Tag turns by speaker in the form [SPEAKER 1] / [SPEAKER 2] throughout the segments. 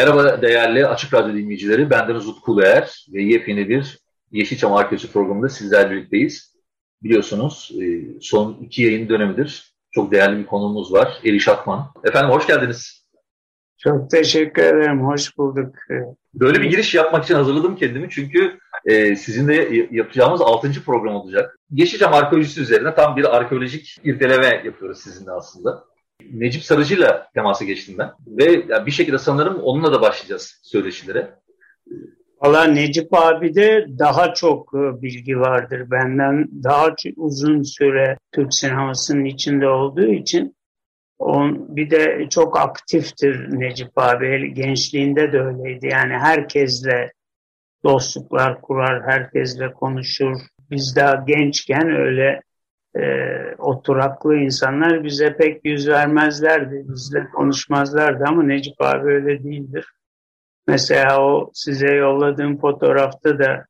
[SPEAKER 1] Merhaba değerli Açık Radyo dinleyicileri. Bendeniz Utku Uluer ve yepyeni bir Yeşilçam Arkeoloji programında sizlerle birlikteyiz. Biliyorsunuz e, son iki yayın dönemidir. Çok değerli bir konuğumuz var. Eriş Akman. Efendim hoş geldiniz.
[SPEAKER 2] Çok teşekkür ederim. Hoş bulduk.
[SPEAKER 1] Böyle bir giriş yapmak için hazırladım kendimi. Çünkü e, sizinle yapacağımız altıncı program olacak. Yeşilçam arkeolojisi üzerine tam bir arkeolojik irdeleme yapıyoruz sizinle aslında. Necip Sarıcı'yla temasa geçtim ben. Ve bir şekilde sanırım onunla da başlayacağız söyleşilere.
[SPEAKER 2] Valla Necip abi de daha çok e, bilgi vardır benden. Daha uzun süre Türk sinemasının içinde olduğu için on, bir de çok aktiftir Necip abi. Gençliğinde de öyleydi. Yani herkesle dostluklar kurar, herkesle konuşur. Biz daha gençken öyle e, oturaklı insanlar bize pek yüz vermezlerdi. Bizle konuşmazlardı ama Necip abi öyle değildir. Mesela o size yolladığım fotoğrafta da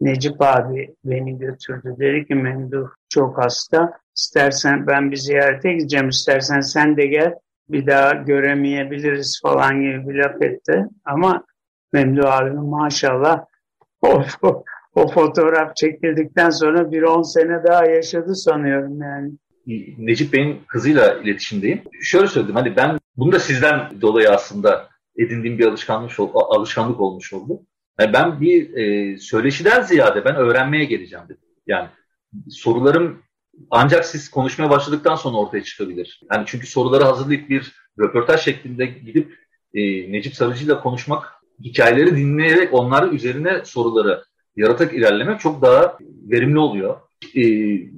[SPEAKER 2] Necip abi beni götürdü. Dedi ki Memduh çok hasta. İstersen ben bir ziyarete gideceğim. İstersen sen de gel. Bir daha göremeyebiliriz falan gibi bir laf etti. Ama Memduh abim maşallah o, o, o fotoğraf çekildikten sonra bir on sene daha yaşadı sanıyorum yani.
[SPEAKER 1] Necip Bey'in kızıyla iletişimdeyim. Şöyle söyledim hani ben bunu da sizden dolayı aslında edindiğim bir alışkanlık, alışkanlık olmuş oldu. Yani ben bir e, söyleşiden ziyade ben öğrenmeye geleceğim dedim. Yani sorularım ancak siz konuşmaya başladıktan sonra ortaya çıkabilir. Yani çünkü soruları hazırlayıp bir röportaj şeklinde gidip e, Necip Sarıcı ile konuşmak, hikayeleri dinleyerek onların üzerine soruları yaratarak ilerlemek çok daha verimli oluyor. E,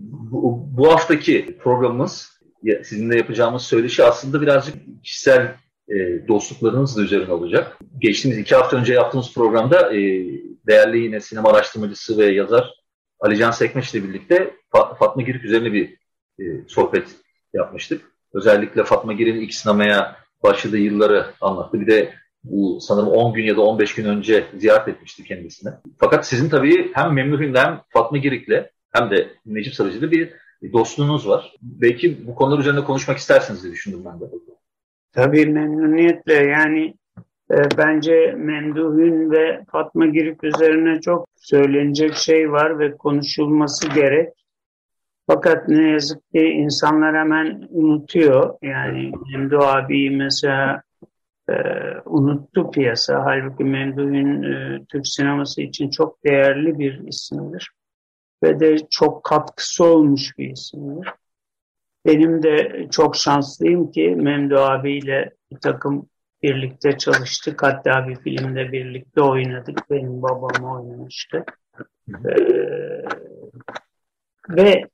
[SPEAKER 1] bu, bu haftaki programımız, sizinle yapacağımız söyleşi aslında birazcık kişisel e, dostluklarınız da üzerine olacak. Geçtiğimiz iki hafta önce yaptığımız programda e, değerli yine sinema araştırmacısı ve yazar Ali Can Sekmeç ile birlikte Fatma Girik üzerine bir e, sohbet yapmıştık. Özellikle Fatma Girik'in ilk sinemaya başladığı yılları anlattı. Bir de bu sanırım 10 gün ya da 15 gün önce ziyaret etmişti kendisine. Fakat sizin tabii hem Memnun hem Fatma Girik'le hem de Necip Sarıcı'da bir dostluğunuz var. Belki bu konular üzerinde konuşmak istersiniz diye düşündüm ben de.
[SPEAKER 2] Tabii memnuniyetle yani e, bence Memduh'un ve Fatma Girik üzerine çok söylenecek şey var ve konuşulması gerek. Fakat ne yazık ki insanlar hemen unutuyor. Yani Memduh abi mesela e, unuttu piyasa. Halbuki Memduh'un e, Türk sineması için çok değerli bir isimdir. Ve de çok katkısı olmuş bir isimdir. Benim de çok şanslıyım ki Memdu abiyle bir takım birlikte çalıştık. Hatta bir filmde birlikte oynadık. Benim babam oynamıştı. Ee, ve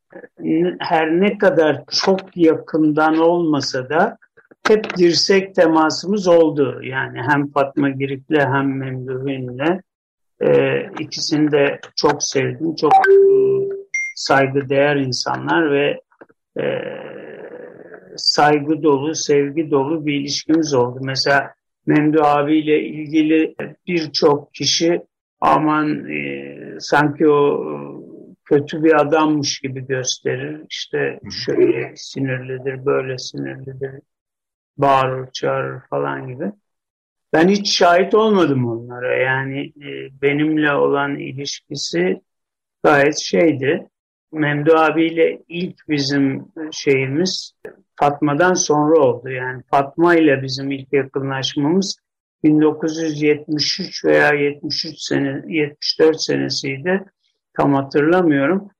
[SPEAKER 2] her ne kadar çok yakından olmasa da hep dirsek temasımız oldu. Yani hem Fatma Girik'le hem Memduh'inle e, ikisini de çok sevdim. Çok e, saygıdeğer insanlar ve e, saygı dolu, sevgi dolu bir ilişkimiz oldu. Mesela Memdu abiyle ilgili birçok kişi aman e, sanki o kötü bir adammış gibi gösterir. İşte şöyle sinirlidir, böyle sinirlidir, bağırır, çağırır falan gibi. Ben hiç şahit olmadım onlara. Yani e, benimle olan ilişkisi gayet şeydi. Memdu abiyle ilk bizim şeyimiz Fatma'dan sonra oldu. Yani Fatma ile bizim ilk yakınlaşmamız 1973 veya 73 sene 74 senesiydi. Tam hatırlamıyorum.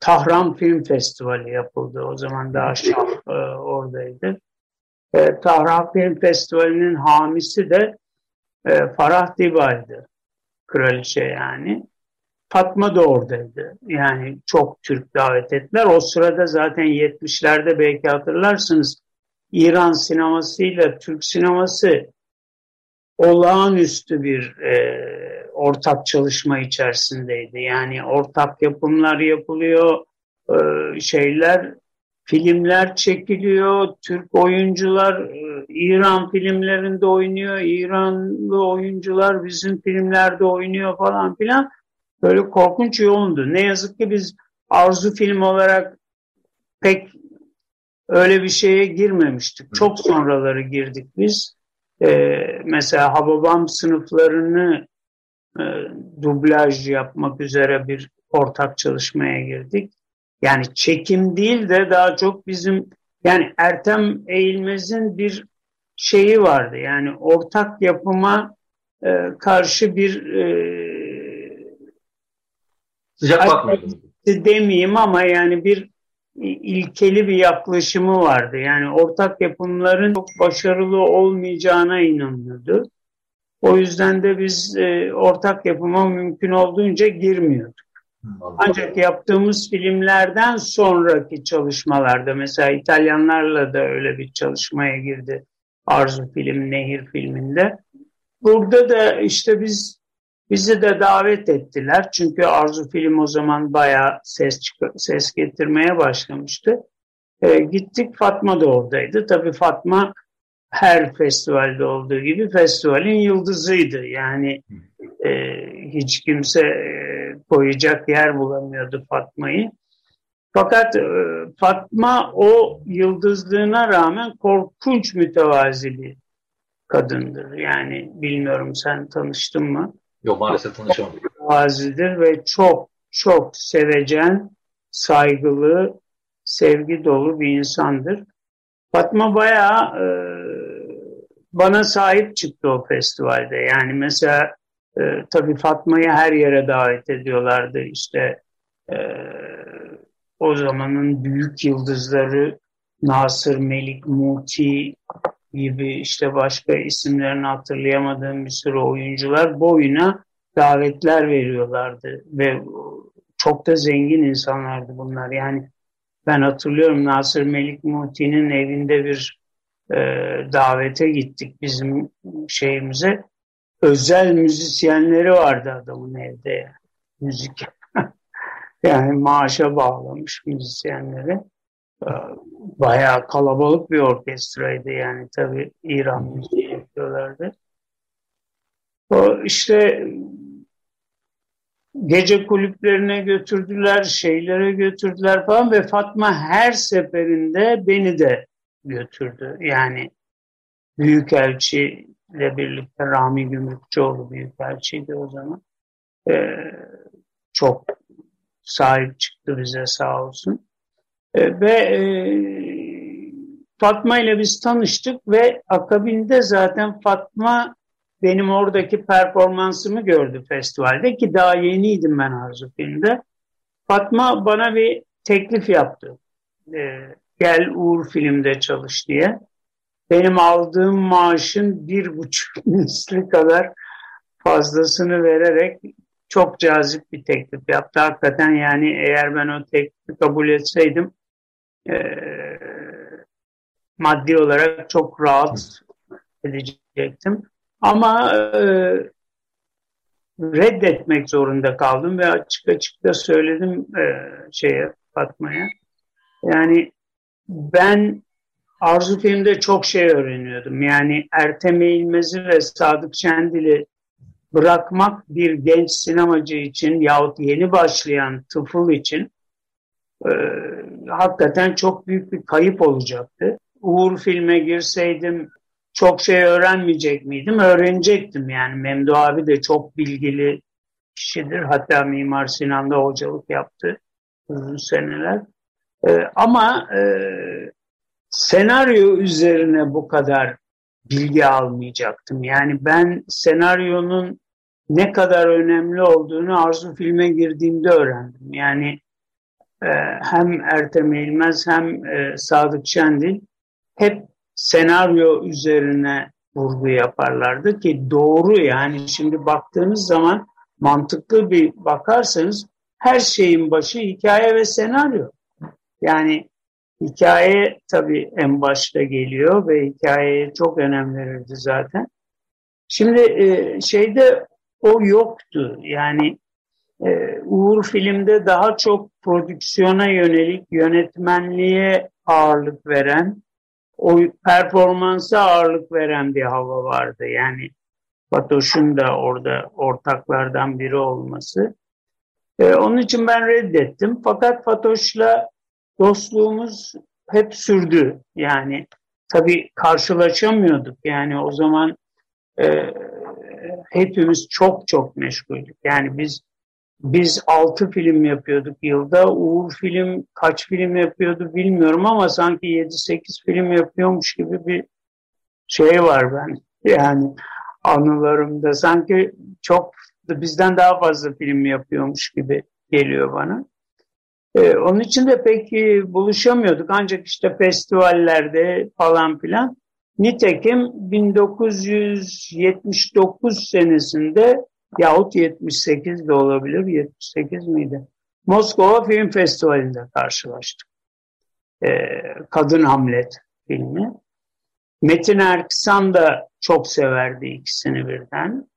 [SPEAKER 2] Tahran Film Festivali yapıldı. O zaman daha Şah e, oradaydı. E, Tahran Film Festivali'nin hamisi de e, Farah Dibal'di. Kraliçe yani. Fatma da oradaydı. Yani çok Türk davet ettiler. O sırada zaten 70'lerde belki hatırlarsınız İran sinemasıyla Türk sineması olağanüstü bir e, ortak çalışma içerisindeydi. Yani ortak yapımlar yapılıyor, e, şeyler, filmler çekiliyor, Türk oyuncular e, İran filmlerinde oynuyor, İranlı oyuncular bizim filmlerde oynuyor falan filan. Böyle korkunç yoğundu. Ne yazık ki biz arzu film olarak pek öyle bir şeye girmemiştik. Çok sonraları girdik biz. Ee, mesela Hababam sınıflarını e, dublaj yapmak üzere bir ortak çalışmaya girdik. Yani çekim değil de daha çok bizim yani Ertem Eğilmez'in bir şeyi vardı. Yani ortak yapıma e, karşı bir e,
[SPEAKER 1] sıcak bakmıyordunuz.
[SPEAKER 2] Demeyeyim ama yani bir ilkeli bir yaklaşımı vardı. Yani ortak yapımların çok başarılı olmayacağına inanıyordu. O yüzden de biz e, ortak yapıma mümkün olduğunca girmiyorduk. Ancak yaptığımız filmlerden sonraki çalışmalarda mesela İtalyanlarla da öyle bir çalışmaya girdi. Arzu film, Nehir filminde. Burada da işte biz bizi de davet ettiler. Çünkü Arzu film o zaman bayağı ses ses getirmeye başlamıştı. E, gittik Fatma da oradaydı. Tabii Fatma her festivalde olduğu gibi festivalin yıldızıydı. Yani e, hiç kimse e, koyacak yer bulamıyordu Fatma'yı. Fakat e, Fatma o yıldızlığına rağmen korkunç mütevazi bir kadındır. Yani bilmiyorum sen tanıştın mı?
[SPEAKER 1] Yok maalesef tanışamadım.
[SPEAKER 2] Mütevazidir ve çok çok sevecen, saygılı, sevgi dolu bir insandır. Fatma bayağı e, bana sahip çıktı o festivalde. Yani mesela e, tabii Fatma'yı her yere davet ediyorlardı. İşte e, o zamanın büyük yıldızları Nasır, Melik, Muti gibi işte başka isimlerini hatırlayamadığım bir sürü oyuncular boyuna davetler veriyorlardı ve çok da zengin insanlardı bunlar. Yani ben hatırlıyorum Nasır Melik Muti'nin evinde bir e, davete gittik bizim şeyimize. Özel müzisyenleri vardı adamın evde yani. müzik. yani maaşa bağlamış müzisyenleri. E, bayağı kalabalık bir orkestraydı yani tabii İran müziği yapıyorlardı. O işte gece kulüplerine götürdüler, şeylere götürdüler falan ve Fatma her seferinde beni de götürdü. Yani Büyükelçi ile birlikte Rami Gümrükçoğlu Büyükelçiydi o zaman. Ee, çok sahip çıktı bize sağ olsun. Ee, ve e, Fatma ile biz tanıştık ve akabinde zaten Fatma benim oradaki performansımı gördü festivalde ki daha yeniydim ben Arzu filmde. Fatma bana bir teklif yaptı. Ee, gel Uğur filmde çalış diye. Benim aldığım maaşın bir buçuk misli kadar fazlasını vererek çok cazip bir teklif yaptı. Hakikaten yani eğer ben o teklifi kabul etseydim e, maddi olarak çok rahat edecektim. Ama e, reddetmek zorunda kaldım ve açık açık da söyledim e, şeye Fatma'ya. Yani ben Arzu filmde çok şey öğreniyordum. Yani Ertem Eğilmez'i ve Sadık Şendil'i bırakmak bir genç sinemacı için yahut yeni başlayan tıfıl için e, hakikaten çok büyük bir kayıp olacaktı. Uğur filme girseydim çok şey öğrenmeyecek miydim? Öğrenecektim yani. Memdu abi de çok bilgili kişidir. Hatta Mimar Sinan'da hocalık yaptı uzun seneler. Ee, ama e, senaryo üzerine bu kadar bilgi almayacaktım. Yani ben senaryonun ne kadar önemli olduğunu Arzu filme girdiğimde öğrendim. Yani e, hem Ertem İlmez hem e, Sadık Şendil hep senaryo üzerine vurgu yaparlardı ki doğru yani şimdi baktığınız zaman mantıklı bir bakarsanız her şeyin başı hikaye ve senaryo. Yani Hikaye tabii en başta geliyor ve hikayeye çok önem verirdi zaten. Şimdi e, şeyde o yoktu. Yani e, Uğur filmde daha çok prodüksiyona yönelik yönetmenliğe ağırlık veren, o performansa ağırlık veren bir hava vardı. Yani Fatoş'un da orada ortaklardan biri olması. Ee, onun için ben reddettim. Fakat Fatoş'la dostluğumuz hep sürdü. Yani tabii karşılaşamıyorduk. Yani o zaman e, hepimiz çok çok meşguldük. Yani biz biz altı film yapıyorduk yılda. Uğur film kaç film yapıyordu bilmiyorum ama sanki yedi sekiz film yapıyormuş gibi bir şey var ben. Yani anılarımda sanki çok bizden daha fazla film yapıyormuş gibi geliyor bana. Ee, onun için de pek buluşamıyorduk ancak işte festivallerde falan filan. Nitekim 1979 senesinde yahut 78 de olabilir, 78 miydi? Moskova Film Festivali'nde karşılaştık. Ee, Kadın Hamlet filmi. Metin Erksan da çok severdi ikisini birden.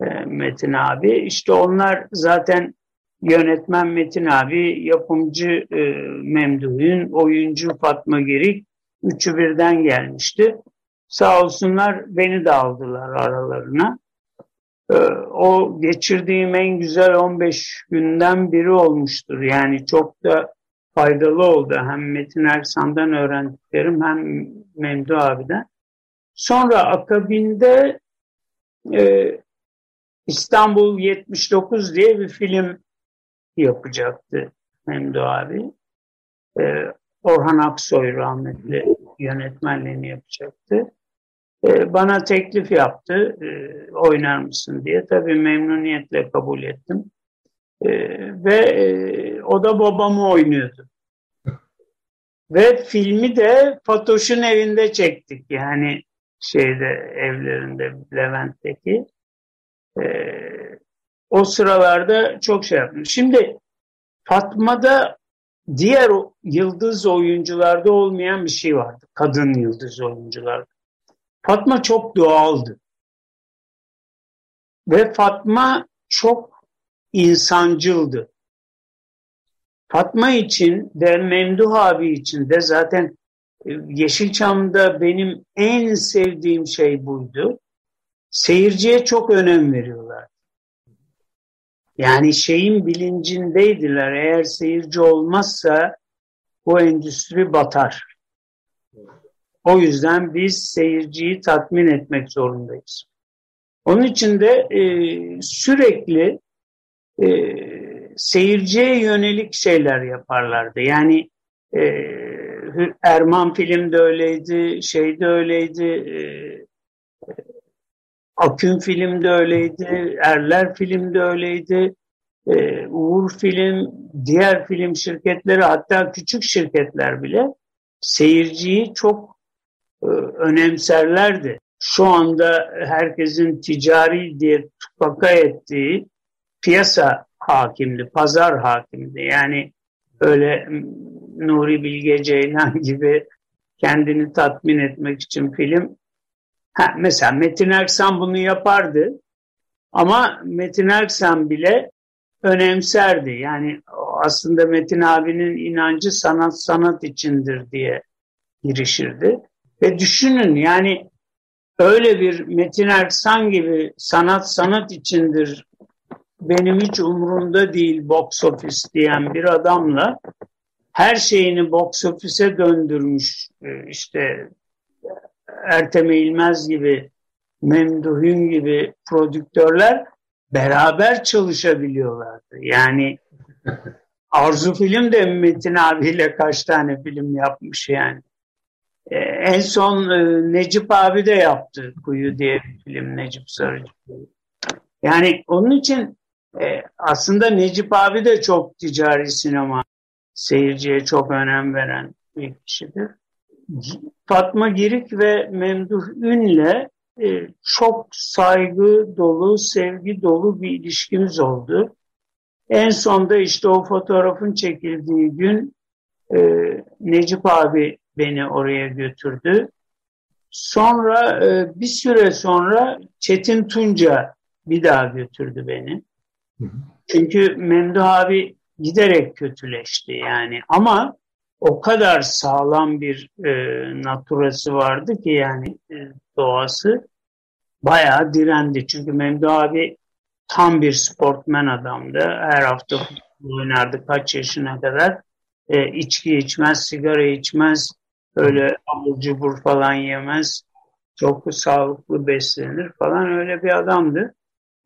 [SPEAKER 2] Ee, Metin abi. İşte onlar zaten yönetmen Metin abi, yapımcı e, Memduh'un, oyuncu Fatma Gerik üçü birden gelmişti. Sağ olsunlar beni de aldılar aralarına. Ee, o geçirdiğim en güzel 15 günden biri olmuştur. Yani çok da faydalı oldu. Hem Metin Ersan'dan öğrendiklerim hem Memdu abiden. Sonra akabinde e, İstanbul 79 diye bir film yapacaktı Memdu abi. E, Orhan Aksoy rahmetli yönetmenliğini yapacaktı. E, bana teklif yaptı e, oynar mısın diye. Tabii memnuniyetle kabul ettim. E, ve e, o da babamı oynuyordu. Ve filmi de Fatoş'un evinde çektik. Yani şeyde evlerinde Levent'teki. Ee, o sıralarda çok şey yaptım. Şimdi Fatma'da diğer yıldız oyuncularda olmayan bir şey vardı. Kadın yıldız oyuncular. Fatma çok doğaldı. Ve Fatma çok insancıldı. Fatma için de Memduh abi için de zaten e, Yeşilçam'da benim en sevdiğim şey buydu. Seyirciye çok önem veriyorlar. Yani şeyin bilincindeydiler. Eğer seyirci olmazsa bu endüstri batar. O yüzden biz seyirciyi tatmin etmek zorundayız. Onun için de e, sürekli e, seyirciye yönelik şeyler yaparlardı. Yani e, Erman film de öyleydi, şey de öyleydi, e, Akün film de öyleydi, Erler film de öyleydi, e, Uğur film, diğer film şirketleri hatta küçük şirketler bile seyirciyi çok e, önemserlerdi. Şu anda herkesin ticari diye tukaka ettiği piyasa hakimdi, pazar hakimdi. Yani öyle Nuri Bilge Ceylan gibi kendini tatmin etmek için film. Ha, mesela Metin Erksan bunu yapardı ama Metin Erksan bile önemserdi. Yani aslında Metin abinin inancı sanat sanat içindir diye girişirdi. Ve düşünün yani öyle bir Metin Erksan gibi sanat sanat içindir benim hiç umurumda değil box office diyen bir adamla her şeyini box office'e döndürmüş e, işte Ertem İlmez gibi Memduhün gibi prodüktörler beraber çalışabiliyorlardı. Yani Arzu Film de Metin abiyle kaç tane film yapmış yani. En son e, Necip abi de yaptı Kuyu diye bir film Necip Sarıcı. Yani onun için e, aslında Necip abi de çok ticari sinema seyirciye çok önem veren bir kişidir. Fatma Girik ve Memduh Ün'le e, çok saygı dolu, sevgi dolu bir ilişkimiz oldu. En sonda işte o fotoğrafın çekildiği gün Necip abi beni oraya götürdü. Sonra e, bir süre sonra Çetin Tunca bir daha götürdü beni. Çünkü Memduh abi giderek kötüleşti yani ama o kadar sağlam bir e, naturası vardı ki yani e, doğası bayağı direndi. Çünkü Memduh abi tam bir sportmen adamdı. Her hafta oynardı kaç yaşına kadar. E, içki içmez, sigara içmez, öyle abur cubur falan yemez. Çok sağlıklı beslenir falan öyle bir adamdı.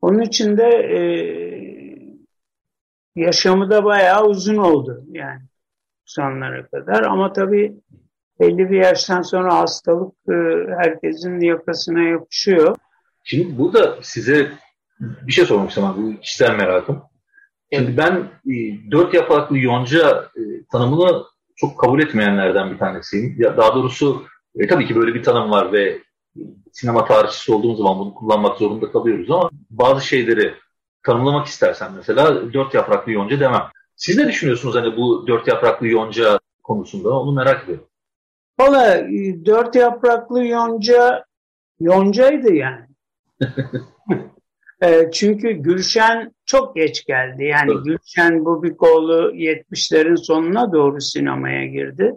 [SPEAKER 2] Onun için de e, yaşamı da bayağı uzun oldu yani sonlara kadar. Ama tabii belli bir yaştan sonra hastalık e, herkesin yakasına yapışıyor.
[SPEAKER 1] Şimdi burada size bir şey sormak istiyorum. Bu kişisel merakım. Şimdi ben e, dört yapraklı yonca e, tanımını çok kabul etmeyenlerden bir tanesiyim. Ya daha doğrusu e, tabii ki böyle bir tanım var ve sinema tarihçisi olduğumuz zaman bunu kullanmak zorunda kalıyoruz ama bazı şeyleri tanımlamak istersen mesela dört yapraklı yonca demem. Siz ne düşünüyorsunuz hani bu dört yapraklı yonca konusunda? Onu merak ediyorum.
[SPEAKER 2] Valla e, dört yapraklı yonca yoncaydı yani. e, çünkü Gülşen çok geç geldi. Yani evet. Gülşen Bubikoğlu 70'lerin sonuna doğru sinemaya girdi.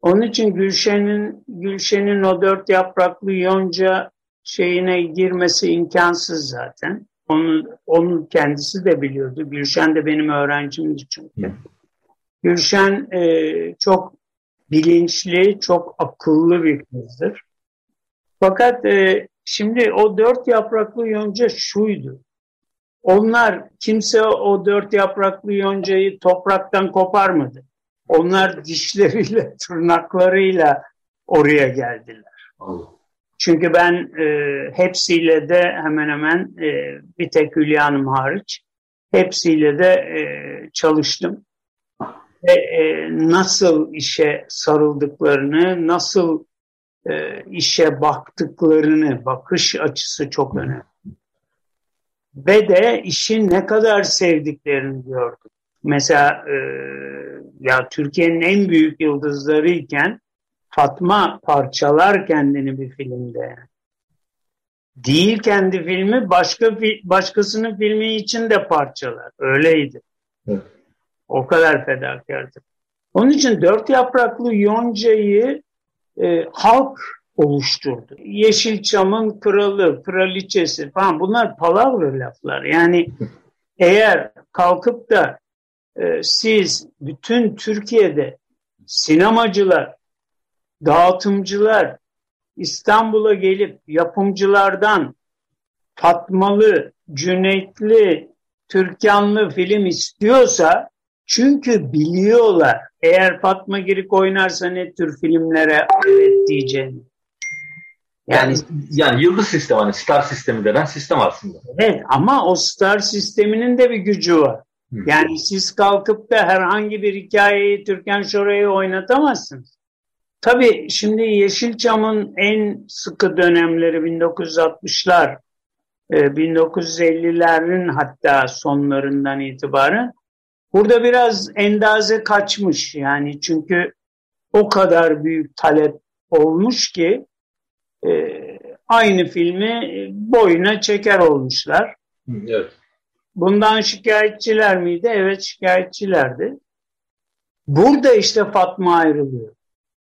[SPEAKER 2] Onun için Gülşen'in Gülşen'in o dört yapraklı yonca şeyine girmesi imkansız zaten. Onu, onun kendisi de biliyordu. Gülşen de benim öğrencimdi çünkü. Gülşen e, çok bilinçli, çok akıllı bir kızdır. Fakat e, şimdi o dört yapraklı yonca şuydu. Onlar kimse o dört yapraklı yoncayı topraktan koparmadı. Onlar dişleriyle, tırnaklarıyla oraya geldiler. Allah. Çünkü ben e, hepsiyle de hemen hemen e, bir tek Hülya Hanım hariç hepsiyle de e, çalıştım. Ve e, nasıl işe sarıldıklarını, nasıl e, işe baktıklarını, bakış açısı çok önemli. Ve de işi ne kadar sevdiklerini gördüm. Mesela e, ya Türkiye'nin en büyük yıldızları iken Fatma parçalar kendini bir filmde. Değil kendi filmi başka başkasının filmi için de parçalar. Öyleydi. Evet. O kadar fedakardı. Onun için dört yapraklı yoncayı e, halk oluşturdu. Yeşilçam'ın kralı, kraliçesi falan bunlar palavra laflar. Yani eğer kalkıp da e, siz bütün Türkiye'de sinemacılar dağıtımcılar İstanbul'a gelip yapımcılardan Fatmalı, Cüneytli, Türkanlı film istiyorsa çünkü biliyorlar eğer Fatma Girik oynarsa ne tür filmlere evet diyeceğini.
[SPEAKER 1] Yani, yani yıldız sistemi hani star sistemi denen sistem aslında.
[SPEAKER 2] Evet ama o star sisteminin de bir gücü var. Hı. Yani siz kalkıp da herhangi bir hikayeyi Türkan Şoray'ı oynatamazsınız. Tabii şimdi Yeşilçam'ın en sıkı dönemleri 1960'lar, 1950'lerin e, hatta sonlarından itibaren burada biraz endaze kaçmış yani çünkü o kadar büyük talep olmuş ki e, aynı filmi boyuna çeker olmuşlar. Evet. Bundan şikayetçiler miydi? Evet şikayetçilerdi. Burada işte Fatma ayrılıyor.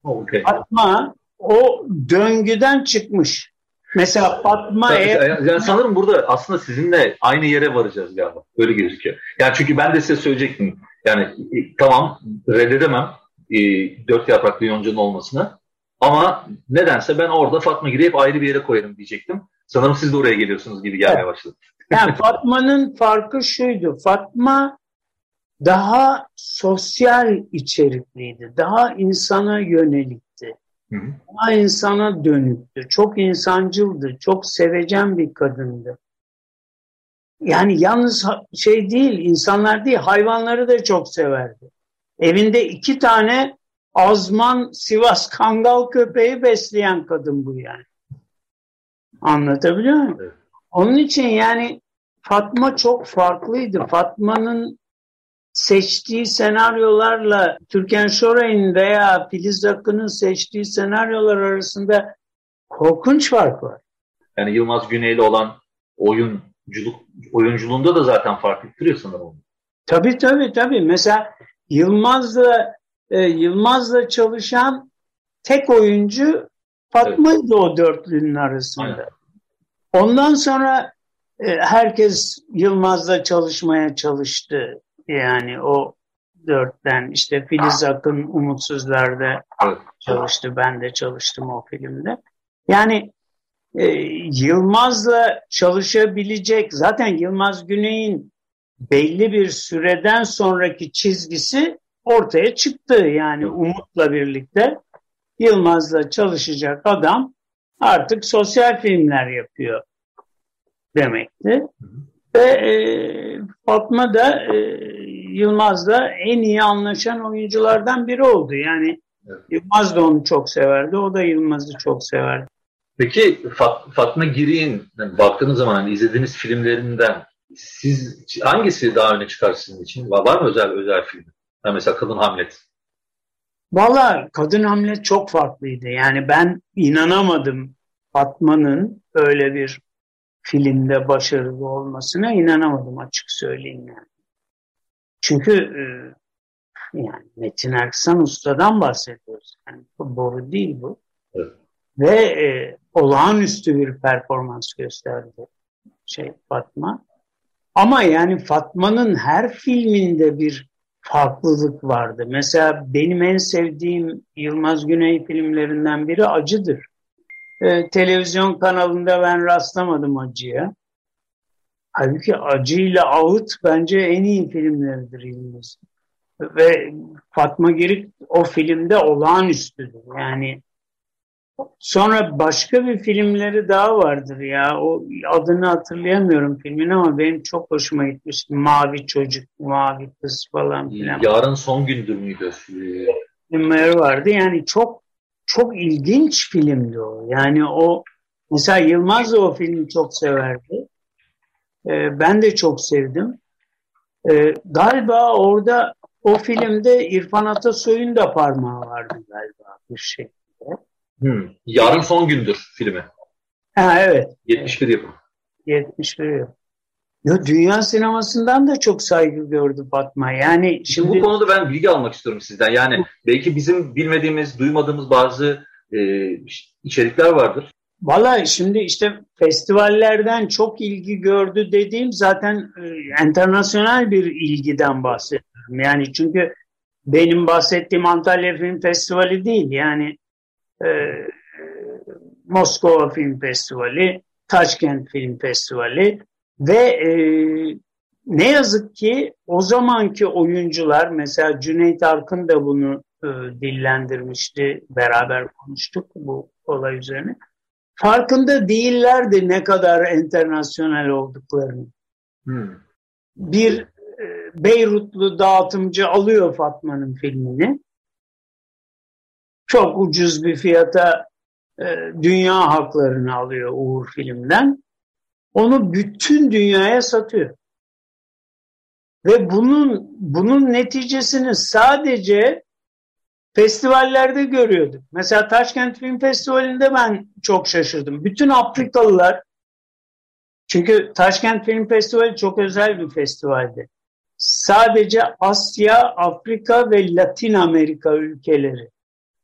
[SPEAKER 2] Okay. Fatma o döngüden çıkmış. Mesela Fatma
[SPEAKER 1] eğer... Yani sanırım burada aslında sizinle aynı yere varacağız galiba. Öyle gözüküyor. Yani çünkü ben de size söyleyecektim. Yani e, tamam reddedemem e, dört yapraklı yoncunun olmasını. Ama nedense ben orada Fatma girip ayrı bir yere koyarım diyecektim. Sanırım siz de oraya geliyorsunuz gibi gelmeye evet. başladı.
[SPEAKER 2] Yani Fatma'nın farkı şuydu. Fatma daha sosyal içerikliydi. Daha insana yönelikti. Hı hı. İnsana dönüktü. Çok insancıldı. Çok sevecen bir kadındı. Yani yalnız şey değil, insanlar değil, hayvanları da çok severdi. Evinde iki tane azman Sivas Kangal köpeği besleyen kadın bu yani. Anlatabiliyor muyum? Evet. Onun için yani Fatma çok farklıydı. Fatma'nın seçtiği senaryolarla Türkan Şoray'ın veya Filiz Akın'ın seçtiği senaryolar arasında korkunç fark var.
[SPEAKER 1] Yani Yılmaz Güney'le olan oyunculuk oyunculuğunda da zaten fark ettiriyor sanırım.
[SPEAKER 2] Tabii tabii tabii. Mesela Yılmaz'la e, Yılmaz'la çalışan tek oyuncu Fatma'ydı evet. o dörtlünün arasında. Aynen. Ondan sonra e, herkes Yılmaz'la çalışmaya çalıştı. Yani o dörtten işte Filiz Akın Umutsuzlar'da çalıştı. Ben de çalıştım o filmde. Yani e, Yılmaz'la çalışabilecek zaten Yılmaz Güney'in belli bir süreden sonraki çizgisi ortaya çıktı. Yani Umut'la birlikte Yılmaz'la çalışacak adam artık sosyal filmler yapıyor demekti. Ve e, Fatma da e, Yılmaz'la en iyi anlaşan oyunculardan biri oldu. Yani evet. Yılmaz da onu çok severdi, o da Yılmaz'ı çok severdi.
[SPEAKER 1] Peki Fat Fatma Giri'nin yani baktığınız zaman hani izlediğiniz filmlerinden siz hangisi daha öne çıkar sizin için? Var, var mı özel özel film? Yani mesela Kadın Hamlet.
[SPEAKER 2] Valla Kadın Hamlet çok farklıydı. Yani ben inanamadım Fatma'nın öyle bir filmde başarılı olmasına inanamadım açık söyleyeyim yani. Çünkü e, yani Metin Erksan Usta'dan bahsediyoruz. Yani boru değil bu. Evet. Ve e, olağanüstü bir performans gösterdi şey Fatma. Ama yani Fatma'nın her filminde bir farklılık vardı. Mesela benim en sevdiğim Yılmaz Güney filmlerinden biri Acıdır. Ee, televizyon kanalında ben rastlamadım Acı'ya. Halbuki Acı Ağıt bence en iyi filmleridir Yılmaz. Ve Fatma Girik o filmde olağanüstüdür. Yani Sonra başka bir filmleri daha vardır ya. O adını hatırlayamıyorum filmin ama benim çok hoşuma gitmişti. Mavi Çocuk, Mavi Kız falan filan.
[SPEAKER 1] Yarın son gündür müydü?
[SPEAKER 2] Filmleri vardı. Yani çok çok ilginç filmdi o. Yani o mesela Yılmaz da o filmi çok severdi. Ee, ben de çok sevdim. Ee, galiba orada o filmde İrfan Atasoy'un da parmağı vardı galiba bir şey.
[SPEAKER 1] Hmm. Yarın son gündür filmi.
[SPEAKER 2] Ha evet.
[SPEAKER 1] 71 yapım.
[SPEAKER 2] 71 yapım. Yo, dünya sinemasından da çok saygı gördü Fatma. Yani
[SPEAKER 1] şimdi bu konuda ben bilgi almak istiyorum sizden. Yani belki bizim bilmediğimiz, duymadığımız bazı e, içerikler vardır.
[SPEAKER 2] Valla şimdi işte festivallerden çok ilgi gördü dediğim zaten e, internasyonel bir ilgiden bahsediyorum. Yani çünkü benim bahsettiğim Antalya Film Festivali değil. Yani e, Moskova Film Festivali, Taşkent Film Festivali ve e, ne yazık ki o zamanki oyuncular mesela Cüneyt Arkın da bunu e, dillendirmişti. Beraber konuştuk bu olay üzerine. Farkında değillerdi ne kadar internasyonel olduklarını. Hmm. Bir e, Beyrutlu dağıtımcı alıyor Fatma'nın filmini çok ucuz bir fiyata e, dünya haklarını alıyor Uğur Film'den. Onu bütün dünyaya satıyor. Ve bunun bunun neticesini sadece festivallerde görüyorduk. Mesela Taşkent Film Festivali'nde ben çok şaşırdım. Bütün Afrikalılar çünkü Taşkent Film Festivali çok özel bir festivaldi. Sadece Asya, Afrika ve Latin Amerika ülkeleri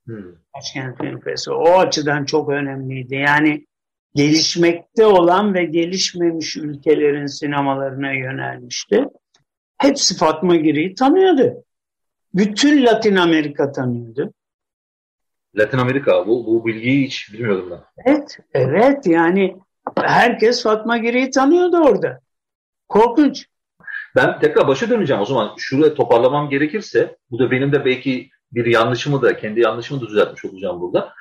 [SPEAKER 2] Hmm. Başkent Film Festivali. O açıdan çok önemliydi. Yani gelişmekte olan ve gelişmemiş ülkelerin sinemalarına yönelmişti. Hepsi Fatma Giri'yi tanıyordu. Bütün Latin Amerika tanıyordu.
[SPEAKER 1] Latin Amerika bu, bu bilgiyi hiç bilmiyordum ben.
[SPEAKER 2] Evet, evet yani herkes Fatma Giri'yi tanıyordu orada. Korkunç.
[SPEAKER 1] Ben tekrar başa döneceğim o zaman. Şuraya toparlamam gerekirse, bu da benim de belki bir yanlışımı da, kendi yanlışımı da düzeltmiş olacağım burada.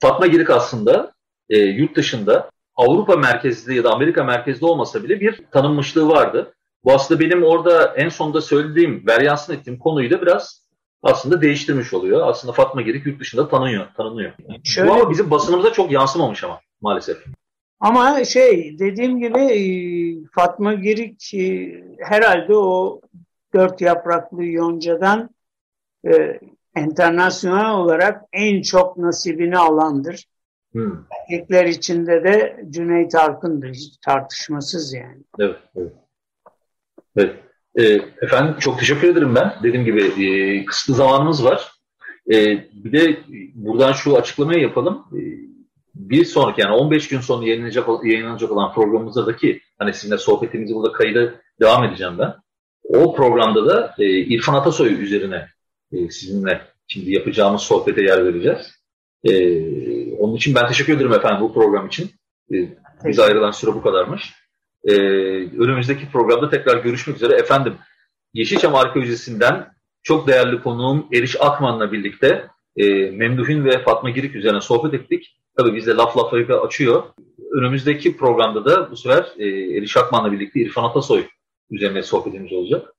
[SPEAKER 1] Fatma Girik aslında e, yurt dışında Avrupa merkezli ya da Amerika merkezli olmasa bile bir tanınmışlığı vardı. Bu aslında benim orada en sonunda söylediğim, veryansın ettiğim konuyu da biraz aslında değiştirmiş oluyor. Aslında Fatma Girik yurt dışında tanınıyor, tanınıyor. Şöyle, Bu ama bizim basınımıza çok yansımamış ama maalesef.
[SPEAKER 2] Ama şey dediğim gibi e, Fatma Girik e, herhalde o dört yapraklı yoncadan e, internasyonel olarak en çok nasibini alandır. Hmm. Erkekler içinde de Cüneyt Arkın'dır. Hiç tartışmasız yani.
[SPEAKER 1] Evet. evet. evet. E, efendim çok teşekkür ederim ben. Dediğim gibi e, kısıtlı zamanımız var. E, bir de buradan şu açıklamayı yapalım. E, bir sonraki yani 15 gün sonra yayınlanacak, yayınlanacak olan programımızdaki hani sizinle sohbetimizi burada kayda devam edeceğim ben. O programda da e, İrfan Atasoy üzerine e, sizinle şimdi yapacağımız sohbete yer vereceğiz. E, onun için ben teşekkür ederim efendim bu program için. E, bize ayrılan süre bu kadarmış. E, önümüzdeki programda tekrar görüşmek üzere. Efendim Yeşilçam Arkeolojisi'nden çok değerli konuğum Eriş Akman'la birlikte e, Memduhin ve Fatma Girik üzerine sohbet ettik. Tabii bizde laf lafı açıyor. Önümüzdeki programda da bu sefer e, Eriş Akman'la birlikte İrfan Atasoy üzerine sohbetimiz olacak.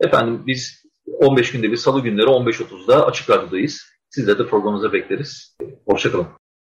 [SPEAKER 1] Efendim biz 15 günde bir salı günleri 15.30'da Açık Radyo'dayız. Sizleri de programımıza bekleriz. Hoşçakalın.